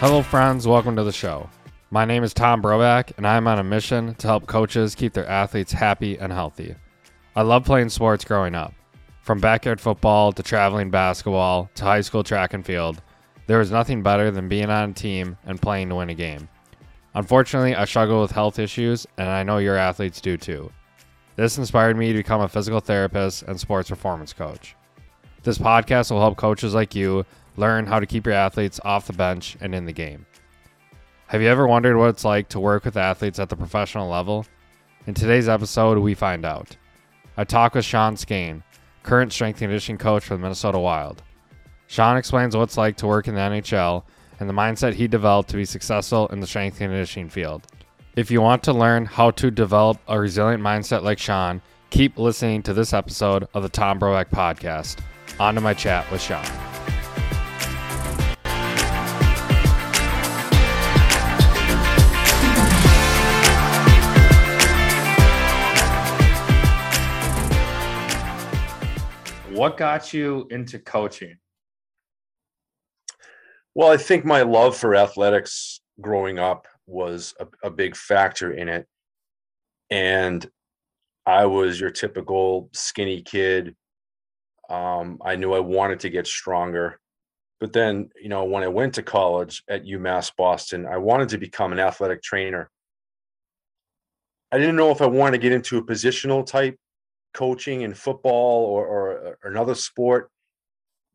Hello, friends. Welcome to the show. My name is Tom Broback, and I'm on a mission to help coaches keep their athletes happy and healthy. I love playing sports growing up. From backyard football to traveling basketball to high school track and field, there was nothing better than being on a team and playing to win a game. Unfortunately, I struggle with health issues, and I know your athletes do too. This inspired me to become a physical therapist and sports performance coach. This podcast will help coaches like you learn how to keep your athletes off the bench and in the game. Have you ever wondered what it's like to work with athletes at the professional level? In today's episode, we find out. I talk with Sean Skahan, current strength and conditioning coach for the Minnesota Wild. Sean explains what it's like to work in the NHL and the mindset he developed to be successful in the strength and conditioning field. If you want to learn how to develop a resilient mindset like Sean, keep listening to this episode of the Tom Broek podcast. On to my chat with Sean. What got you into coaching? Well, I think my love for athletics growing up was a, a big factor in it. And I was your typical skinny kid. Um, I knew I wanted to get stronger. But then, you know, when I went to college at UMass Boston, I wanted to become an athletic trainer. I didn't know if I wanted to get into a positional type coaching in football or, or, or another sport,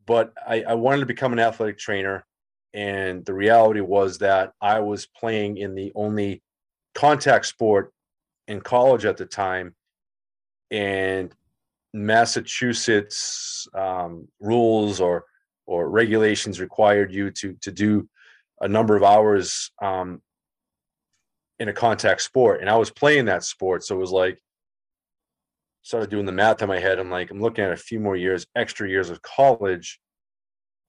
but I, I wanted to become an athletic trainer. And the reality was that I was playing in the only contact sport in college at the time. And Massachusetts um, rules or or regulations required you to to do a number of hours um, in a contact sport, and I was playing that sport, so it was like started doing the math in my head. I'm like, I'm looking at a few more years, extra years of college.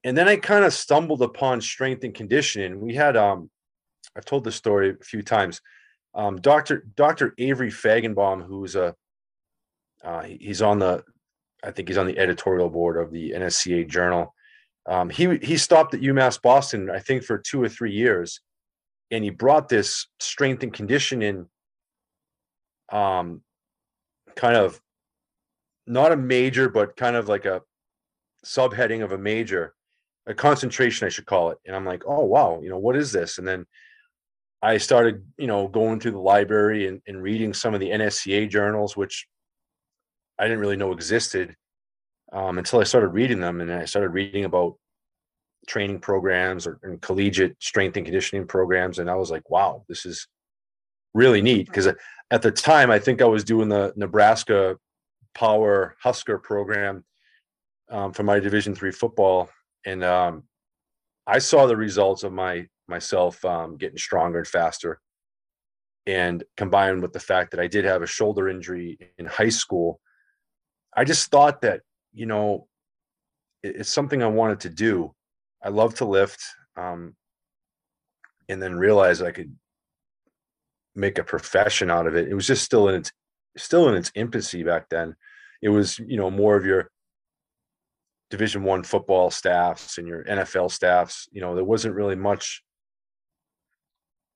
And then I kind of stumbled upon strength and conditioning. We had um I've told this story a few times. Um, Dr. Dr. Avery Faigenbaum, who's a uh, he's on the I think he's on the editorial board of the NSCA journal. Um, he he stopped at UMass Boston, I think, for two or three years, and he brought this strength and conditioning um, kind of not a major, but kind of like a subheading of a major, a concentration, I should call it. And I'm like, oh wow, you know, what is this? And then I started, you know, going through the library and, and reading some of the NSCA journals, which I didn't really know existed um, until I started reading them. And I started reading about training programs or and collegiate strength and conditioning programs. And I was like, wow, this is really neat. Because at the time, I think I was doing the Nebraska power Husker program um, for my Division three football, and um, I saw the results of my myself um, getting stronger and faster. And combined with the fact that I did have a shoulder injury in high school, I just thought that you know it, it's something I wanted to do. I love to lift, um, and then realized I could make a profession out of it. It was just still in its still in its infancy back then. It was, you know, more of your division one football staffs and your NFL staffs. You know, there wasn't really much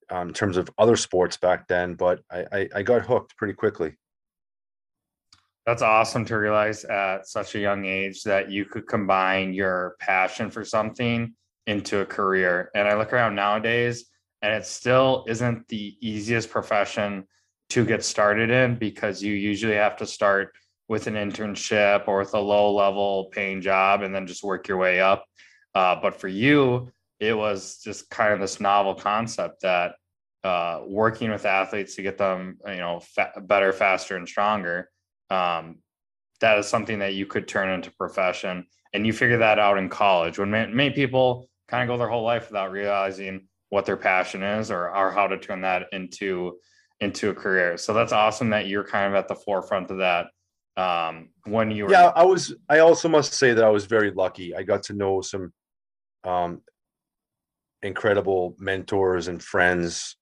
um, in terms of other sports back then, but I, I, I got hooked pretty quickly. That's awesome to realize at such a young age that you could combine your passion for something into a career. And I look around nowadays and it still isn't the easiest profession to get started in because you usually have to start with an internship or with a low level paying job and then just work your way up. Uh, but for you, it was just kind of this novel concept that uh, working with athletes to get them, you know, fa- better, faster, and stronger. Um, that is something that you could turn into profession, and you figure that out in college. When many, many people kind of go their whole life without realizing what their passion is or, or how to turn that into into a career. So that's awesome that you're kind of at the forefront of that. Um, when you were yeah, I was. I also must say that I was very lucky. I got to know some um, incredible mentors and friends,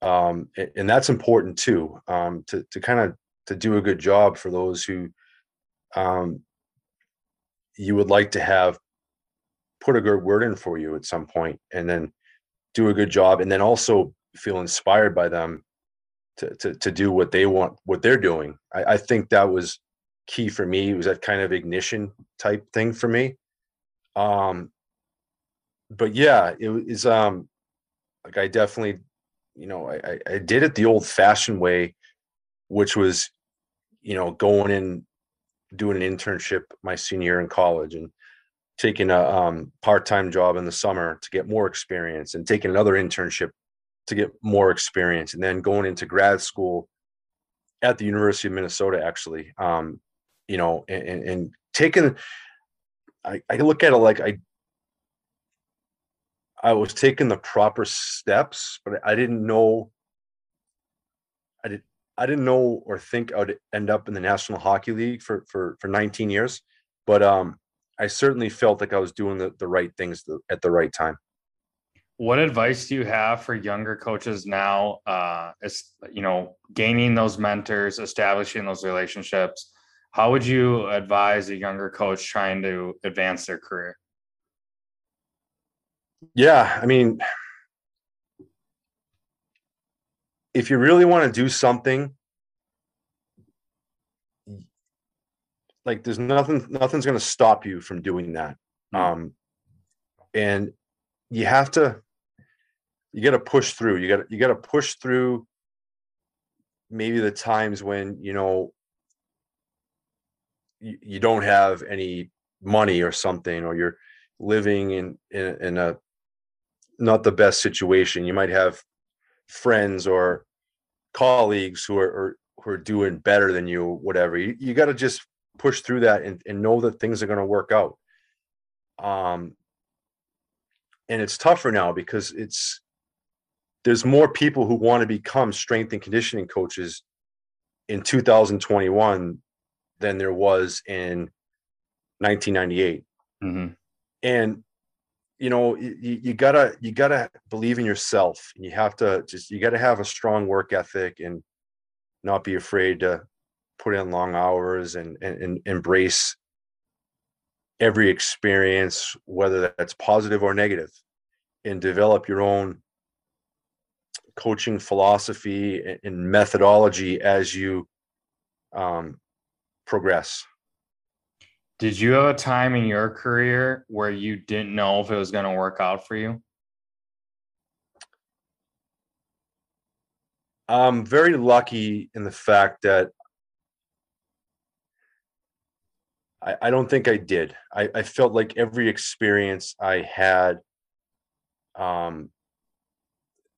um, and, that's important too. Um, to to kind of to do a good job for those who um, you would like to have put a good word in for you at some point, and then do a good job and then also feel inspired by them to to, do what they want what they're doing. I, I think that was key for me. It was that kind of ignition type thing for me. Um but yeah it was um like i definitely you know i i did it the old fashioned way which was you know going in doing an internship my senior year in college and taking a um, part-time job in the summer to get more experience and taking another internship to get more experience and then going into grad school at the university of minnesota actually um, you know and, and taking I, I look at it like i i was taking the proper steps but i didn't know i did i didn't know or think i would end up in the national hockey league for for for 19 years but um I certainly felt like I was doing the, the right things at the right time. What advice do you have for younger coaches now? Uh, as you know, gaining those mentors, establishing those relationships. How would you advise a younger coach trying to advance their career? Yeah, I mean, if you really want to do something, like there's nothing nothing's going to stop you from doing that mm. um and you have to you got to push through you got you got to push through maybe the times when you know you, you don't have any money or something or you're living in, in in a not the best situation you might have friends or colleagues who are, are who are doing better than you whatever you, you got to just push through that and, and know that things are going to work out. Um, and it's tougher now because it's there's more people who want to become strength and conditioning coaches in 2021 than there was in 1998 mm-hmm. and you know you, you, gotta you gotta believe in yourself you have to just you gotta have a strong work ethic and not be afraid to put in long hours and, and, and embrace every experience, whether that's positive or negative, and develop your own coaching philosophy and methodology as you um, progress. Did you have a time in your career where you didn't know if it was going to work out for you? I'm very lucky in the fact that I, I don't think I did. I, I felt like every experience I had um,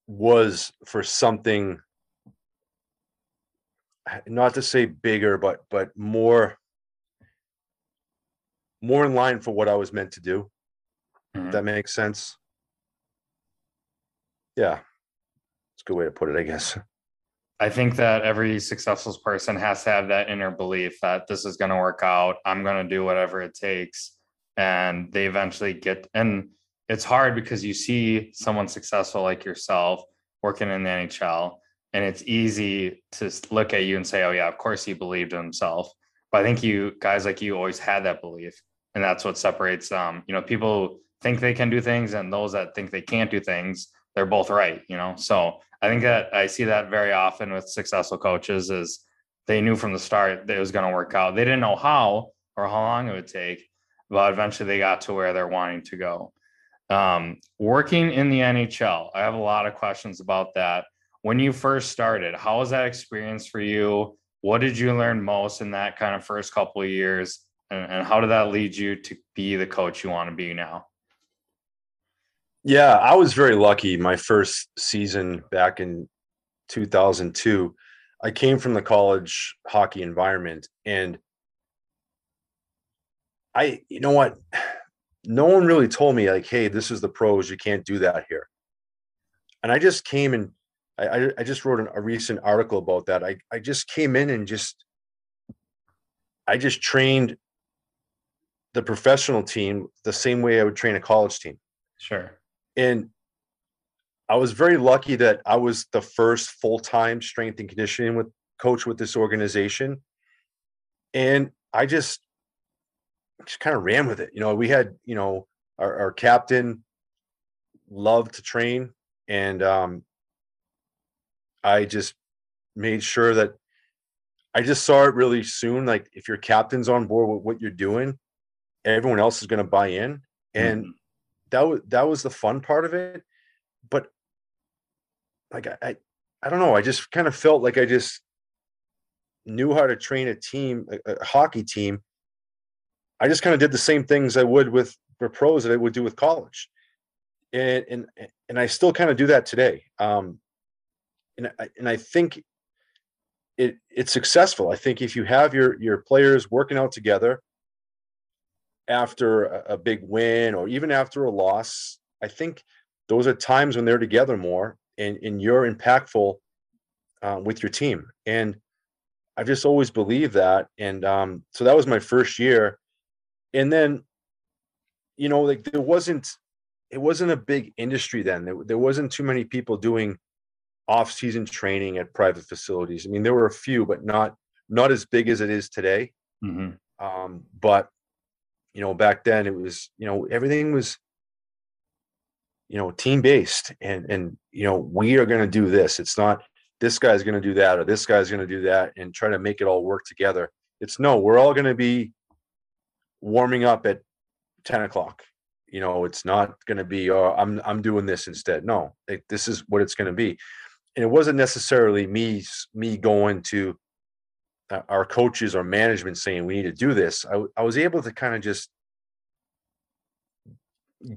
was for something not to say bigger but but more more in line for what i was meant to do mm-hmm. that makes sense yeah it's a good way to put it i guess I think that every successful person has to have that inner belief that this is going to work out. I'm going to do whatever it takes. And they eventually get, and it's hard because you see someone successful like yourself working in the NHL, and it's easy to look at you and say, oh, yeah, of course he believed in himself. But I think you guys like you always had that belief. And that's what separates, um, you know, people think they can do things and those that think they can't do things, they're both right, you know? So I think that I see that very often with successful coaches is they knew from the start that it was going to work out. They didn't know how or how long it would take, but eventually they got to where they're wanting to go. Um, working in the NHL, I have a lot of questions about that. When you first started, how was that experience for you? What did you learn most in that kind of first couple of years? And, and how did that lead you to be the coach you want to be now? Yeah, I was very lucky. My first season back in 2002, I came from the college hockey environment and I, you know what? No one really told me like, "Hey, this is the pros. You can't do that here." And I just came and I, I just wrote an, a recent article about that. I, I just came in and just, I just trained the professional team the same way I would train a college team. Sure and I was very lucky that I was the first full time strength and conditioning with coach with this organization, and I just just kind of ran with it. You know, we had you know our, our captain loved to train and um, I just made sure that I just saw it really soon. Like if your captain's on board with what you're doing, everyone else is going to buy in, and mm-hmm. that was that was the fun part of it. But like I, I, I don't know. I just kind of felt like I just knew how to train a team, a, a hockey team. I just kind of did the same things I would with the pros that I would do with college, and and and I still kind of do that today. Um, and I, and I think it it's successful. I think if you have your your players working out together after a, a big win or even after a loss, I think those are times when they're together more and, and you're impactful uh, with your team. And I've just always believed that. And um, so that was my first year. And then, you know, like there wasn't, it wasn't a big industry then. There, there wasn't too many people doing off-season training at private facilities. I mean, there were a few, but not not as big as it is today. Mm-hmm. Um, but you know, back then it was, you know, everything was, you know, team based, and and you know, we are going to do this. It's not this guy's going to do that or this guy's going to do that, and try to make it all work together. It's no, we're all going to be warming up at ten o'clock. You know, it's not going to be, oh, I'm I'm doing this instead. No, it, this is what it's going to be and it wasn't necessarily me me going to uh, our coaches or management saying we need to do this. I, I was able to kind of just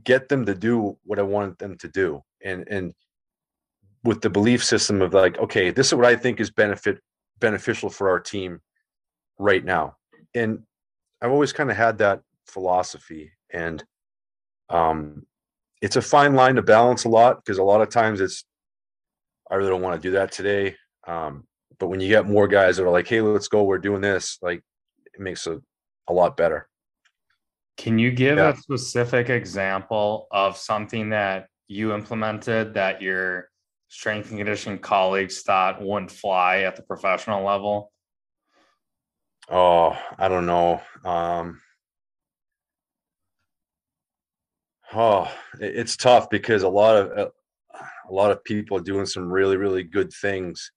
get them to do what I wanted them to do, and and with the belief system of like, okay, this is what I think is benefit beneficial for our team right now, and I've always kind of had that philosophy, and um, it's a fine line to balance a lot because a lot of times it's I really don't want to do that today. Um, but when you get more guys that are like, hey, let's go, we're doing this, like it makes a, a lot better. Can you give yeah. a specific example of something that you implemented that your strength and conditioning colleagues thought wouldn't fly at the professional level? Oh, I don't know. Um, oh, it's tough because a lot of uh, a lot of people doing some really really good things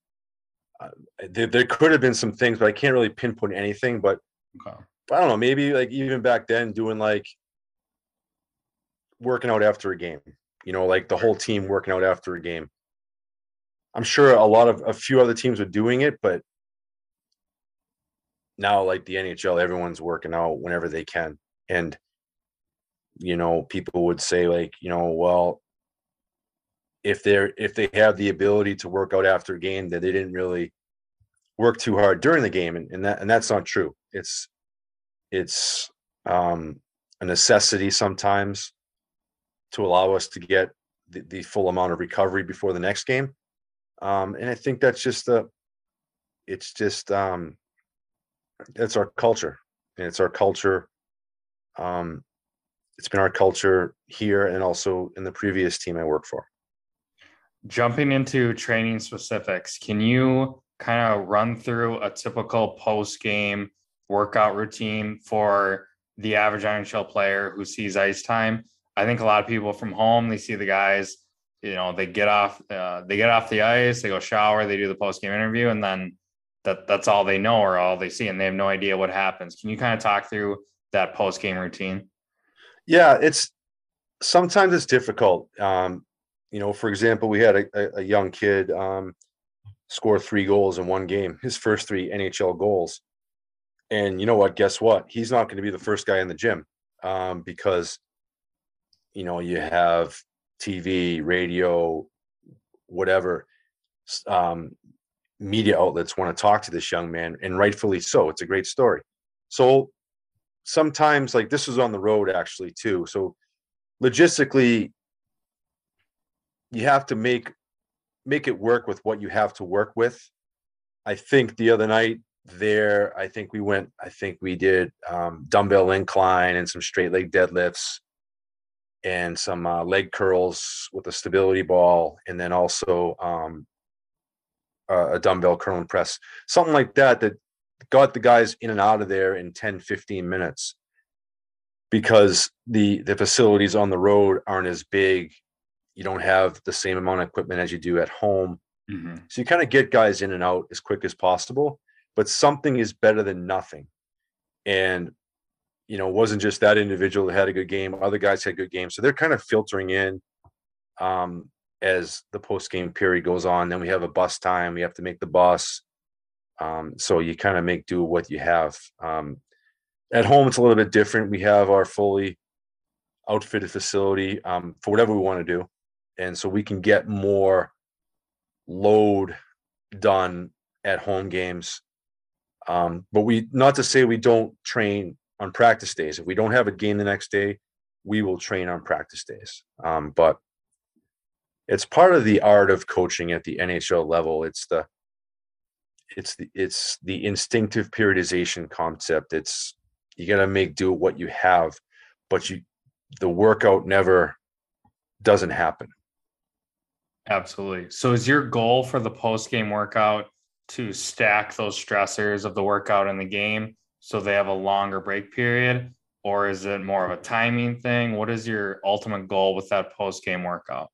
uh, there, there, could have been some things but i can't really pinpoint anything but, okay. but i don't know maybe like even back then doing like working out after a game you know like the whole team working out after a game i'm sure a lot of a few other teams were doing it but now like the nhl everyone's working out whenever they can. And you know people would say like you know well if they're if they have the ability to work out after a game that they didn't really work too hard during the game. And, and that and that's not true. It's it's um a necessity sometimes to allow us to get the, the full amount of recovery before the next game. Um and i think that's just a it's just um it's our culture and it's our culture um it's been our culture here and also in the previous team i work for jumping into training specifics, can you kind of run through a typical post game workout routine for the average NHL player who sees ice time? I think a lot of people from home they see the guys, you know, they get off, uh, they get off the ice, they go shower, they do the post game interview, and then that that's all they know or all they see, and they have no idea what happens. Can you kind of talk through that post game routine? Yeah, it's sometimes it's difficult. Um, you know, for example, we had a, a young kid um, score three goals in one game, his first three NHL goals. And you know what? Guess what? He's not going to be the first guy in the gym um, because, you know, you have TV, radio, whatever um, media outlets want to talk to this young man, and rightfully so. It's a great story. So sometimes, like this was on the road actually too. So logistically, you have to make make it work with what you have to work with. I think the other night there, I think we went, I think we did um, dumbbell incline and some straight leg deadlifts and some uh, leg curls with a stability ball, and then also um, a, a dumbbell curl and press, something like that, that got the guys in and out of there in 10, 15 minutes because the the facilities on the road aren't as big you don't have the same amount of equipment as you do at home. Mm-hmm. So you kind of get guys in and out as quick as possible, but something is better than nothing. And you know, it wasn't just that individual that had a good game. Other guys had good games. So they're kind of filtering in um, as the post game period goes on. Then we have a bus time. We have to make the bus. Um, so you kind of make do with what you have. Um, at home, it's a little bit different. We have our fully outfitted facility um, for whatever we want to do. And so we can get more load done at home games. Um, but we, not to say we don't train on practice days. If we don't have a game the next day, we will train on practice days. Um, but it's part of the art of coaching at the NHL level. It's the it's the it's the instinctive periodization concept. It's you got to make do what you have, but you the workout never doesn't happen. Absolutely. So is your goal for the post game workout to stack those stressors of the workout in the game so they have a longer break period or is it more of a timing thing what is your ultimate goal with that post game workout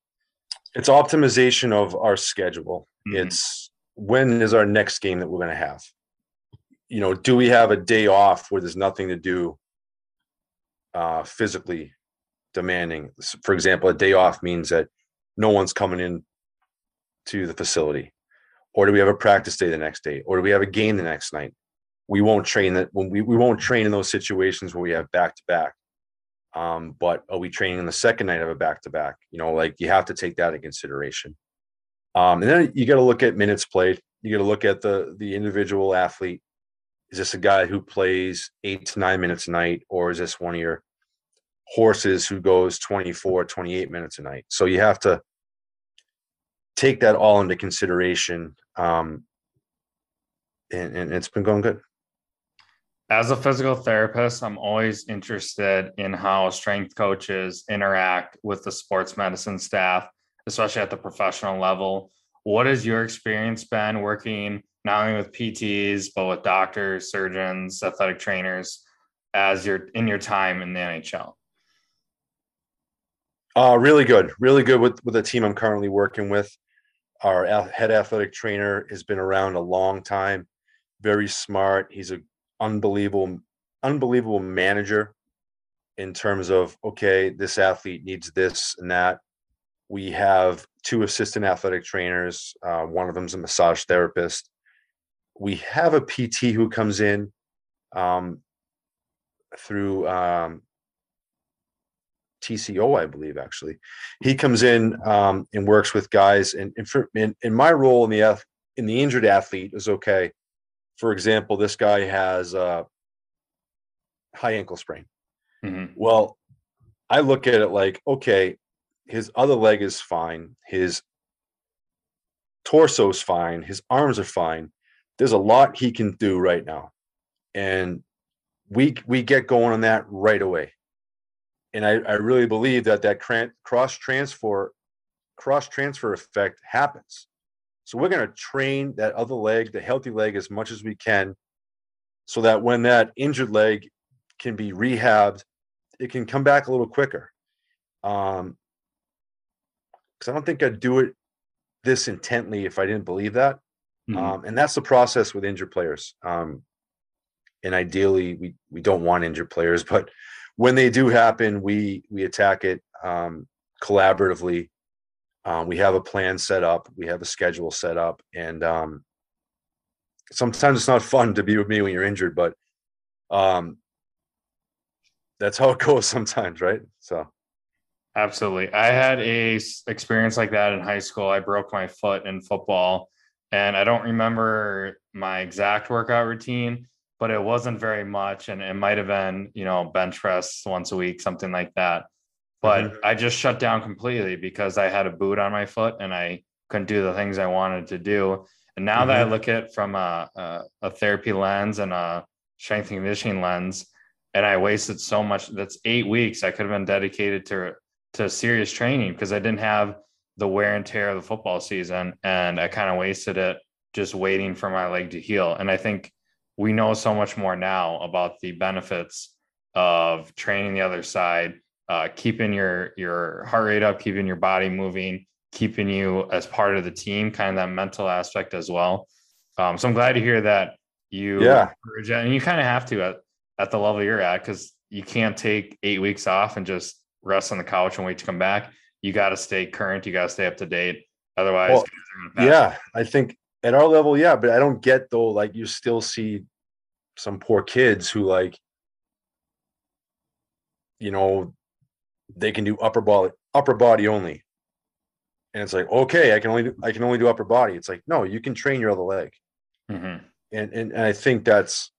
it's optimization of our schedule. Mhm. it's when is our next game that we're going to have? You know do we have a day off where there's nothing to do uh physically demanding? For example a day off means that no one's coming in to the facility. Or do we have a practice day the next day? Or do we have a game the next night? We won't train that when we, we won't train in those situations where we have back to back um but are we training on the second night of a back to back you know like you have to take that in consideration. Um and then you got to look at minutes played. You got to look at the the individual athlete. Is this a guy who plays eight to nine minutes a night or is this one of your horses who goes 24 28 minutes a night? So you have to take that all into consideration um and, and it's been going good as a physical therapist i'm always interested in how strength coaches interact with the sports medicine staff especially at the professional level what has your experience been working not only with pts but with doctors surgeons athletic trainers as you're in your time in the nhl Uh, really good, really good with with the team I'm currently working with. Our head athletic trainer has been around a long time, very smart. He's a unbelievable, unbelievable manager in terms of okay, this athlete needs this and that. We have two assistant athletic trainers. Uh, one of them's a massage therapist. We have a PT who comes in um, through um, TCO, I believe, actually. He comes in um, and works with guys. And, and for, in, in my role in the in the injured athlete is okay. For example, this guy has a high ankle sprain. Mhm. Well, I look at it like, okay, his other leg is fine. His torso's fine. His arms are fine. There's a lot he can do right now. And we we get going on that right away. And I, I really believe that that cran- cross transfer cross transfer effect happens. So we're going to train that other leg, the healthy leg, as much as we can, so that when that injured leg can be rehabbed, it can come back a little quicker. Um, because I don't think I'd do it this intently if I didn't believe that. Mhm. Um, and that's the process with injured players. Um, and ideally, we we don't want injured players, but when they do happen, we we attack it um, collaboratively. Um, we have a plan set up. We have a schedule set up, and um, sometimes it's not fun to be with me when you're injured, but um, that's how it goes sometimes, right? So Absolutely. I had a experience like that in high school. I broke my foot in football and I don't remember my exact workout routine, but it wasn't very much and it might have been, you know, bench press once a week, something like that. But Mhm. I just shut down completely because I had a boot on my foot and I couldn't do the things I wanted to do. And now that I look at it from a, a, a therapy lens and a strength and conditioning lens, and I wasted so much. That's eight weeks I could have been dedicated to to serious training because I didn't have the wear and tear of the football season, and I kind of wasted it just waiting for my leg to heal. And I think we know so much more now about the benefits of training the other side uh, keeping your your heart rate up, keeping your body moving, keeping you as part of the team, kind of that mental aspect as well. Um, so I'm glad to hear that you Yeah. and you kind of have to at, at the level you're at because you can't take eight weeks off and just rest on the couch and wait to come back. You got to stay current. You got to stay up to date. Otherwise, Well, Yeah, I think at our level, yeah, but I don't get though, like you still see some poor kids who like, you know, they can do upper body upper body only. And it's like, okay, I can only do I can only do upper body. It's like, no, you can train your other leg. Mhm. And and, and I think that's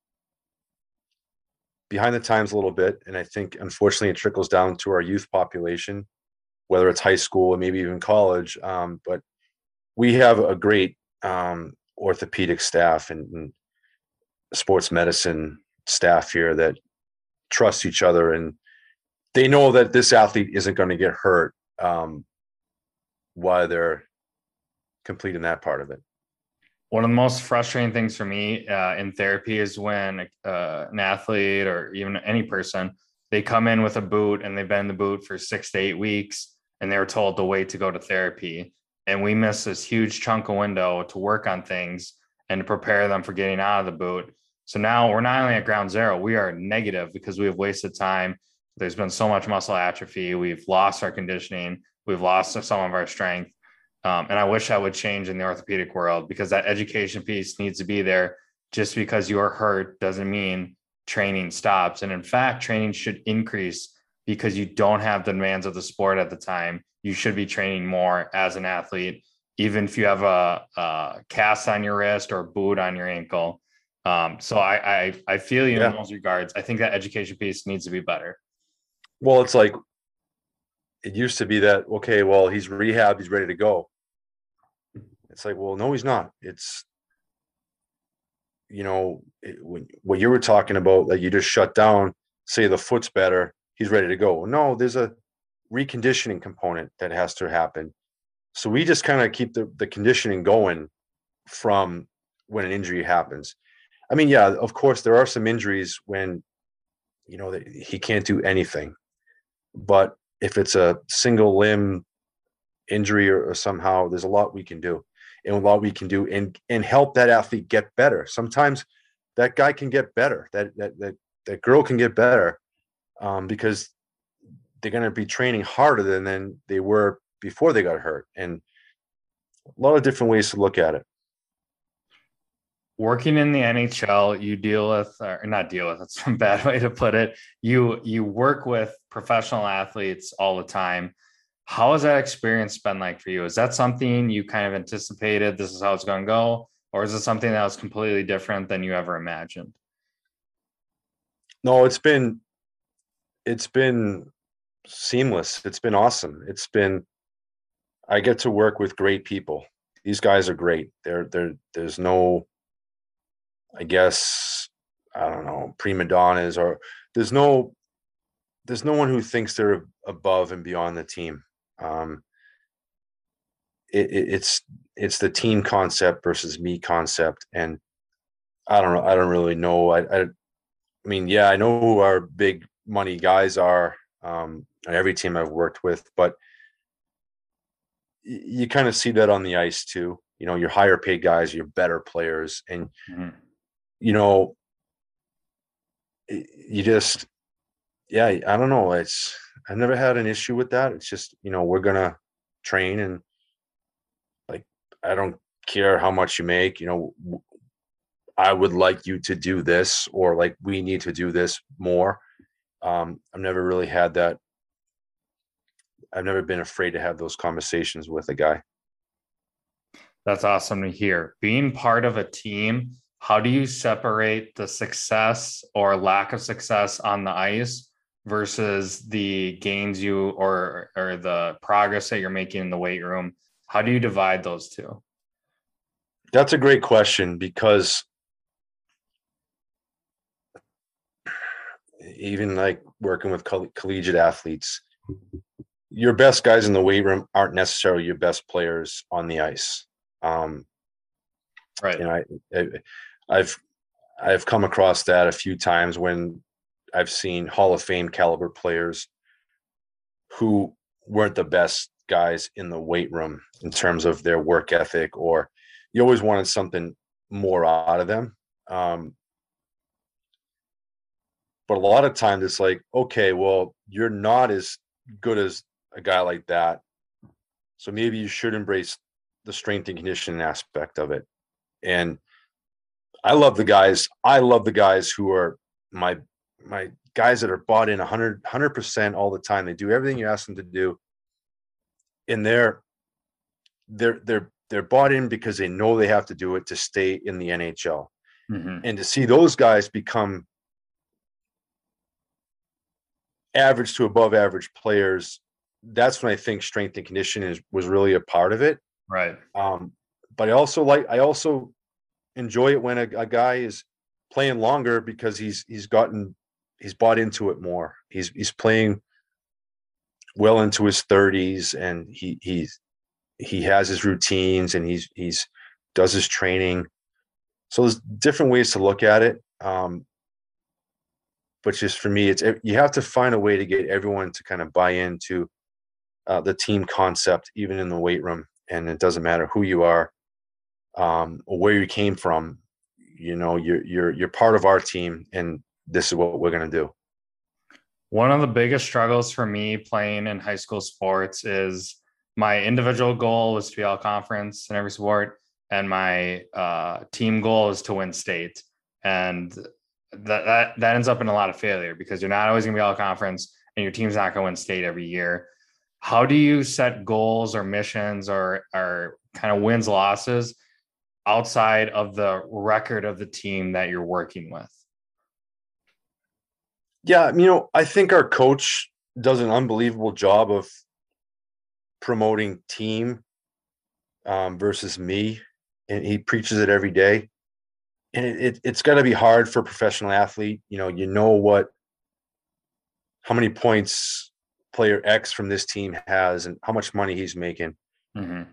behind the times a little bit. And I think unfortunately it trickles down to our youth population, whether it's high school or maybe even college. Um, but we have a great um, orthopedic staff and, and sports medicine staff here that trust each other and they know that this athlete isn't going to get hurt um, while they're completing that part of it. One of the most frustrating things for me uh, in therapy is when uh, an athlete or even any person they come in with a boot and they've been in the boot for six to eight weeks and they were told to wait to go to therapy and we miss this huge chunk of window to work on things and to prepare them for getting out of the boot. So now we're not only at ground zero, we are negative because we have wasted time. There's been so much muscle atrophy. We've lost our conditioning. We've lost some of our strength. Um, and I wish that would change in the orthopedic world because that education piece needs to be there. Just because you're hurt doesn't mean training stops. And in fact, training should increase because you don't have the demands of the sport at the time. You should be training more as an athlete, even if you have a, a cast on your wrist or a boot on your ankle. Um, so I, I I feel you Yeah. in those regards. I think that education piece needs to be better. Well, it's like it used to be that okay, well, he's rehab, he's ready to go. It's like, well, no, he's not. It's you know, it, when, what you were talking about, like you just shut down, say the foot's better, he's ready to go. No, there's a reconditioning component that has to happen. So we just kind of keep the, the conditioning going from when an injury happens. I mean, yeah, of course, there are some injuries when, you know, that he can't do anything. But if it's a single limb injury or, or somehow, there's a lot we can do, and a lot we can do, and and help that athlete get better. Sometimes that guy can get better. That that that that girl can get better um, because they're going to be training harder than than they were before they got hurt, and a lot of different ways to look at it. Working in the NHL, you deal with or not deal with, that's a bad way to put it. You you work with professional athletes all the time. How has that experience been like for you? Is that something you kind of anticipated this is how it's going to go? Or is it something that was completely different than you ever imagined? No, it's been it's been seamless. It's been awesome. It's been I get to work with great people. These guys are great. They're they're there's no I guess I don't know, prima donnas or there's no there's no one who thinks they're above and beyond the team. Um it, it, it's it's the team concept versus me concept and I don't know I don't really know I, I I mean, yeah, I know who our big money guys are um, on every team I've worked with, but you kind of see that on the ice too. You know, your higher paid guys, your better players, and Mhm. You know, you just, yeah, I don't know. It's I've never had an issue with that. It's just you know we're gonna train and like I don't care how much you make. You know, I would like you to do this, or like we need to do this more. Um, I've never really had that. I've never been afraid to have those conversations with a guy. That's awesome to hear. Being part of a team, how do you separate the success or lack of success on the ice versus the gains you or or the progress that you're making in the weight room? How do you divide those two? That's a great question because even like working with coll- collegiate athletes, your best guys in the weight room aren't necessarily your best players on the ice. Um, Right. know, I, I, I've I've come across that a few times when I've seen Hall of Fame caliber players who weren't the best guys in the weight room in terms of their work ethic, or you always wanted something more out of them. Um, but a lot of times it's like, okay, well, you're not as good as a guy like that. So maybe you should embrace the strength and conditioning aspect of it. And I love the guys. I love the guys who are my my guys that are bought in 100 100% all the time. They do everything you ask them to do. And they're they're they're they're bought in because they know they have to do it to stay in the NHL. Mm-hmm. And to see those guys become average to above average players, that's when I think strength and conditioning is, was really a part of it. Right. Um, but I also like I also enjoy it when a, a guy is playing longer because he's he's gotten he's bought into it more. He's he's playing well into his 30s and he he's he has his routines and he's he's does his training. So there's different ways to look at it. Um, but just for me, it's you have to find a way to get everyone to kind of buy into uh, the team concept, even in the weight room. And it doesn't matter who you are, um, where you came from. You know, you're you're you're part of our team, and this is what we're gonna do. One of the biggest struggles for me playing in high school sports is my individual goal was to be all conference in every sport, and my uh, team goal is to win state. And that, that that ends up in a lot of failure because you're not always to be all conference, and your team's not to win state every year. How do you set goals or missions or or kind of wins losses outside of the record of the team that you're working with? Yeah, you know, I think our coach does an unbelievable job of promoting team um, versus me, and he preaches it every day. And it, it it's got to be hard for a professional athlete. You know, you know what, how many points player X from this team has, and how much money he's making. Mm-hmm.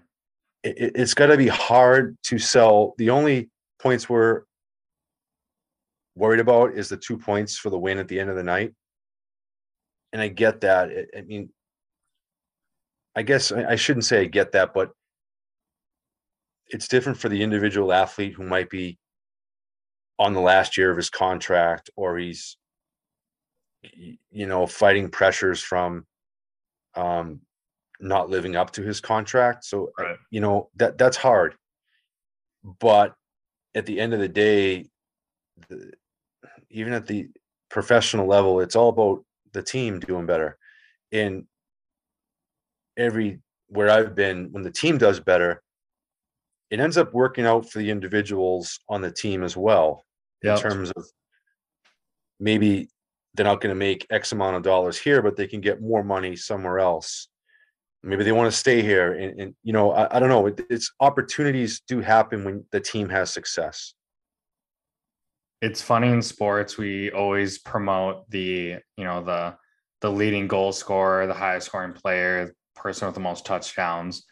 It, it's got to be hard to sell. The only points we're worried about is the two points for the win at the end of the night. And I get that. I mean, I guess I shouldn't say I get that, but it's different for the individual athlete who might be on the last year of his contract or he's you know fighting pressures from um not living up to his contract so eh, right. you know that that's hard but at the end of the day the, even at the professional level it's all about the team doing better and every where I've been, when the team does better, it ends up working out for the individuals on the team as well. Yep. In terms of maybe they're not going to make X amount of dollars here, but they can get more money somewhere else. Maybe they want to stay here, and, and you know, I, I don't know. It, it's opportunities do happen when the team has success. It's funny in sports. We always promote the, you know, the the leading goal scorer, the highest scoring player, person with the most touchdowns,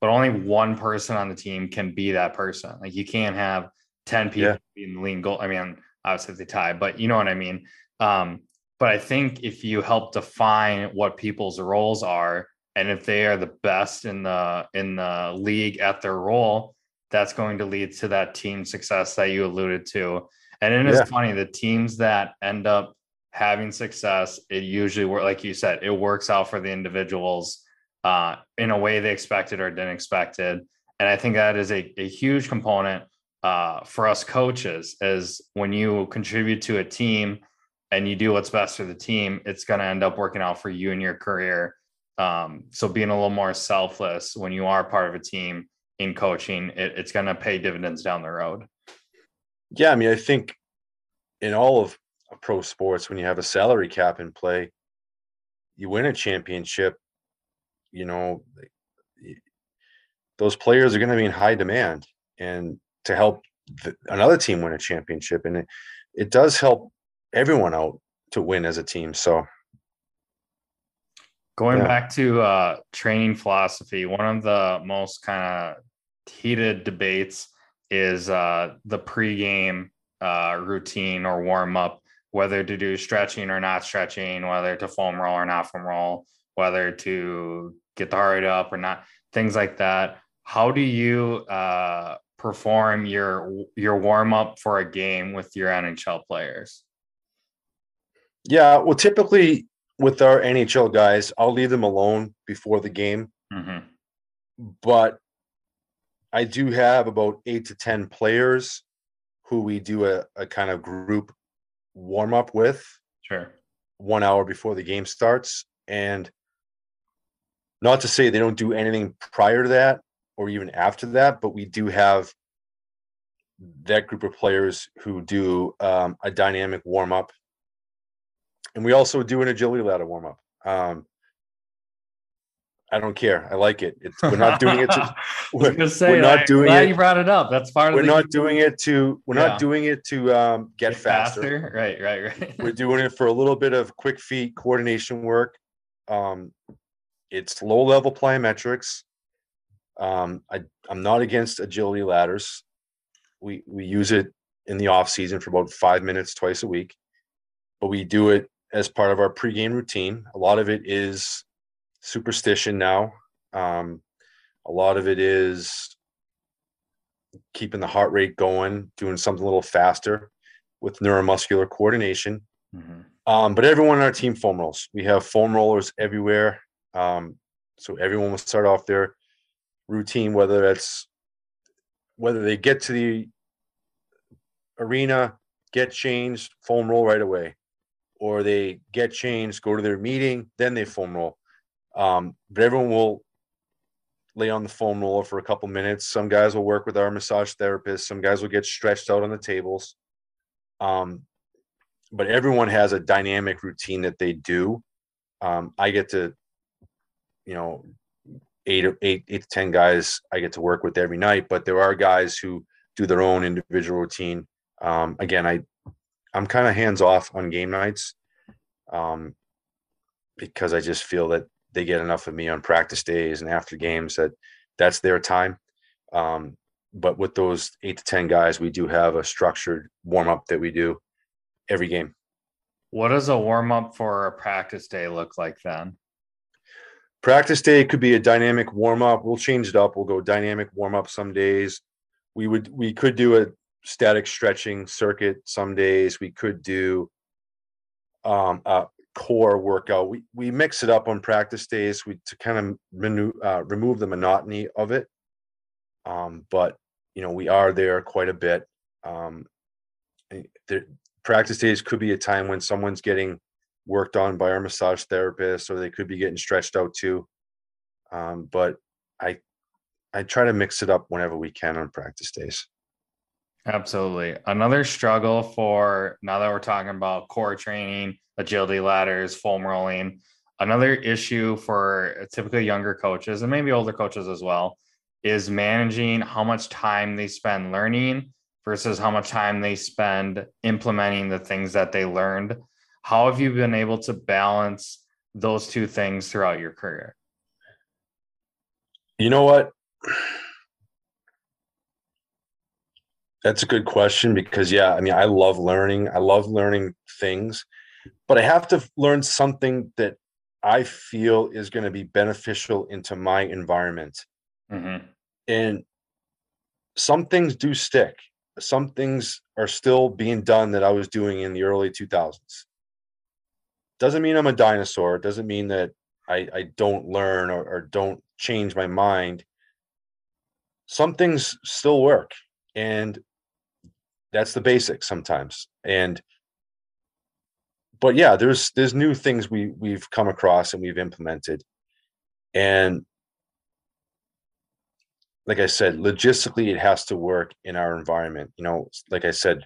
but only one person on the team can be that person. Like you can't have 10 people yeah. in the lean goal. I mean, obviously they tie, but you know what I mean? Um, but I think if you help define what people's roles are, and if they are the best in the in the league at their role, that's going to lead to that team success that you alluded to. And it is yeah. funny the teams that end up having success, it usually work like you said, it works out for the individuals uh, in a way they expected or didn't expect it. And I think that is a, a huge component uh, for us coaches is when you contribute to a team and you do what's best for the team, it's going to end up working out for you and your career. Um, so being a little more selfless when you are part of a team in coaching, it, it's going to pay dividends down the road. Yeah, I mean, I think in all of pro sports, when you have a salary cap in play, you win a championship you know, those players are going to be in high demand and to help the, another team win a championship. And it, it does help everyone out to win as a team. So, going yeah. back to uh, training philosophy, one of the most kind of heated debates is uh, the pregame uh, routine or warm up, whether to do stretching or not stretching, whether to foam roll or not foam roll whether to get the heart rate up or not, things like that. How do you uh, perform your your warm up for a game with your NHL players? Yeah, well, typically with our NHL guys, I'll leave them alone before the game. Mm-hmm. But I do have about eight to 10 players who we do a, a kind of group warm up with. Sure. One hour before the game starts. And not to say they don't do anything prior to that or even after that, but we do have that group of players who do um, a dynamic warm up and we also do an agility ladder warm up. Um, I don't care. I like it. It's, we're not doing it. To, we're, say, we're not doing it. You brought it up. That's part of. We're not doing it to. We're yeah. not doing it to um, get, get faster. faster. Right, right, right. we're doing it for a little bit of quick feet coordination work. Um, it's low level plyometrics. Um, I I'm not against agility ladders. We we use it in the off season for about five minutes twice a week, but we do it as part of our pregame routine. A lot of it is superstition now. Um, a lot of it is keeping the heart rate going, doing something a little faster with neuromuscular coordination. Mm-hmm. Um, but everyone on our team foam rolls. We have foam rollers everywhere. Um, so everyone will start off their routine, whether that's whether they get to the arena, get changed, foam roll right away or they get changed, go to their meeting, then they foam roll. Um, but everyone will lay on the foam roller for a couple minutes. Some guys will work with our massage therapist. Some guys will get stretched out on the tables. Um, but everyone has a dynamic routine that they do. Um, I get to, you know, eight or eight, eight to ten guys I get to work with every night. But there are guys who do their own individual routine. Um, again, I I'm kind of hands off on game nights um, because I just feel that they get enough of me on practice days and after games that that's their time. Um, but with those eight to 10 guys, we do have a structured warm up that we do every game. What does a warm up for a practice day look like then? Practice day could be a dynamic warm up. We'll change it up. We'll go dynamic warm up some days. We would we could do a static stretching circuit some days. We could do um, a core workout. We we mix it up on practice days we to kind of uh, remove the monotony of it. Um, but you know we are there quite a bit. Um, the practice days could be a time when someone's getting worked on by our massage therapist, or they could be getting stretched out too. Um, but I I try to mix it up whenever we can on practice days. Absolutely. Another struggle for now that we're talking about core training, agility ladders, foam rolling, another issue for typically younger coaches and maybe older coaches as well is managing how much time they spend learning versus how much time they spend implementing the things that they learned. How have you been able to balance those two things throughout your career? You know what? That's a good question because yeah, I mean, I love learning. I love learning things, but I have to learn something that I feel is going to be beneficial into my environment. Mm-hmm. And some things do stick. Some things are still being done that I was doing in the early 2000s. Doesn't mean I'm a dinosaur. Doesn't mean that I, I don't learn or, or don't change my mind. Some things still work. And that's the basics sometimes and but yeah there's there's new things we we've come across and we've implemented and like i said logistically it has to work in our environment you know like i said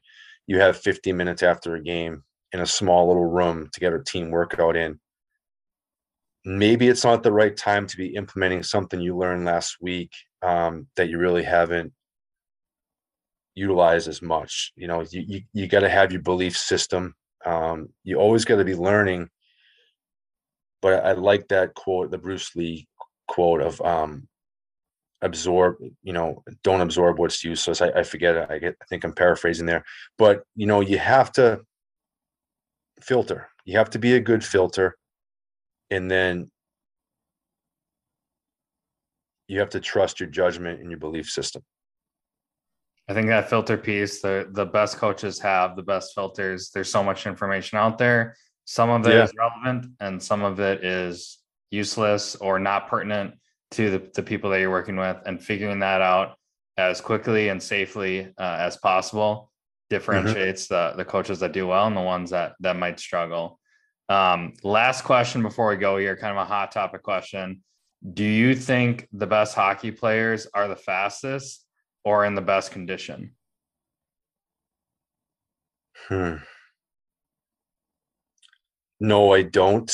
you have 50 minutes after a game in a small little room to get a team workout in. Maybe it's not the right time to be implementing something you learned last week um, that you really haven't utilize as much. You know, you you, you got to have your belief system. Um, you always got to be learning. But I like that quote, the Bruce Lee quote of um, absorb. You know, don't absorb what's useless. I, I forget. I get. I think I'm paraphrasing there. But you know, you have to filter. You have to be a good filter, and then you have to trust your judgment and your belief system. I think that filter piece, the the best coaches have the best filters. There's so much information out there. Some of it yeah. is relevant and some of it is useless or not pertinent to the, the people that you're working with and figuring that out as quickly and safely uh, as possible mm-hmm. differentiates mm-hmm. the, the coaches that do well and the ones that that might struggle. Um, last question before we go here, kind of a hot topic question. Do you think the best hockey players are the fastest or in the best condition? Hmm. No, I don't.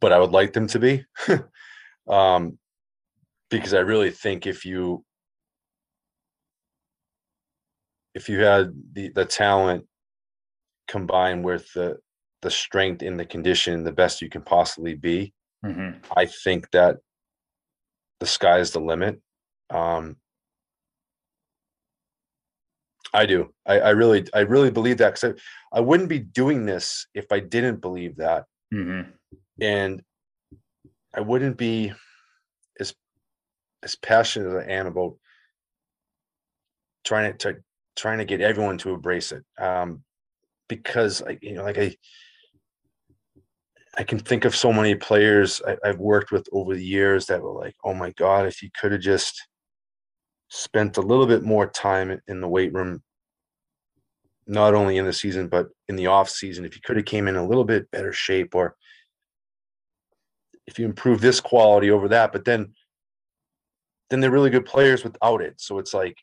But I would like them to be. um, because I really think if you if you had the the talent combined with the the strength in the condition the best you can possibly be mm-hmm. i think that the sky is the limit. Um i do. I, I really i really believe that because I, I wouldn't be doing this if i didn't believe that. Mm-hmm. and i wouldn't be as as passionate as i am about trying to, to trying to get everyone to embrace it. Um, because I, you know like i i can think of so many players I, i've worked with over the years that were like oh my god if you could have just spent a little bit more time in the weight room not only in the season but in the off season if you could have came in a little bit better shape or if you improve this quality over that but then then they're really good players without it. So it's like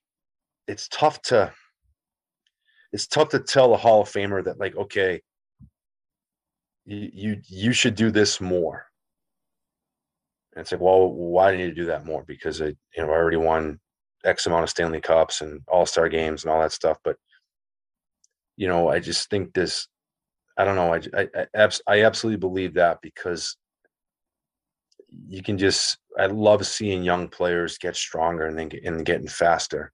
it's tough to it's tough to tell a Hall of Famer that like, okay, you you, should do this more. And it's like, well, why do you need to do that more? Because I, you know, I already won X amount of Stanley Cups and All Star games and all that stuff. But you know, I just think this. I don't know. I I I, I absolutely believe that because you can just. I love seeing young players get stronger and then get, and getting faster,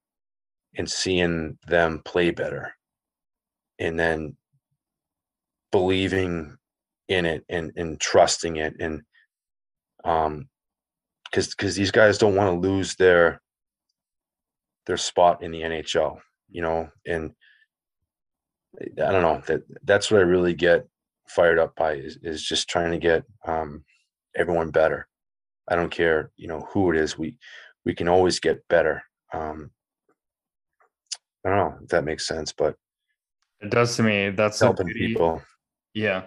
and seeing them play better and then believing in it and and trusting it and um because because these guys don't want to lose their their spot in the NHL, you know, and I don't know that that's what I really get fired up by is, is just trying to get um, everyone better. I don't care, you know, who it is. We we can always get better. Um, I don't know if that makes sense, but it does to me. That's helping people. Yeah.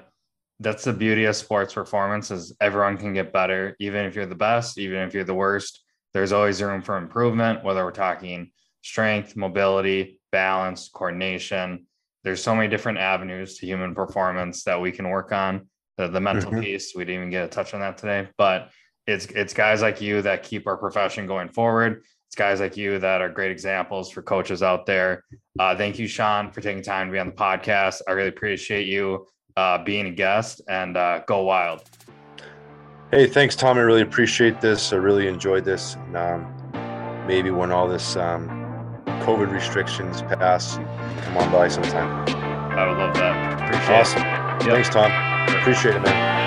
That's the beauty of sports performance is everyone can get better, even if you're the best, even if you're the worst. There's always room for improvement, whether we're talking strength, mobility, balance, coordination. There's so many different avenues to human performance that we can work on. The, the mental mm-hmm. piece, we didn't even get a touch on that today, but it's it's guys like you that keep our profession going forward. It's guys like you that are great examples for coaches out there. Uh, thank you, Sean, for taking time to be on the podcast. I really appreciate you uh, being a guest and uh, go wild. Hey, thanks, Tom. I really appreciate this. I really enjoyed this. And, um, maybe when all this um, COVID restrictions pass, come on by sometime. I would love that. Appreciate awesome. it. Awesome. Yep. Thanks, Tom. Appreciate it, man.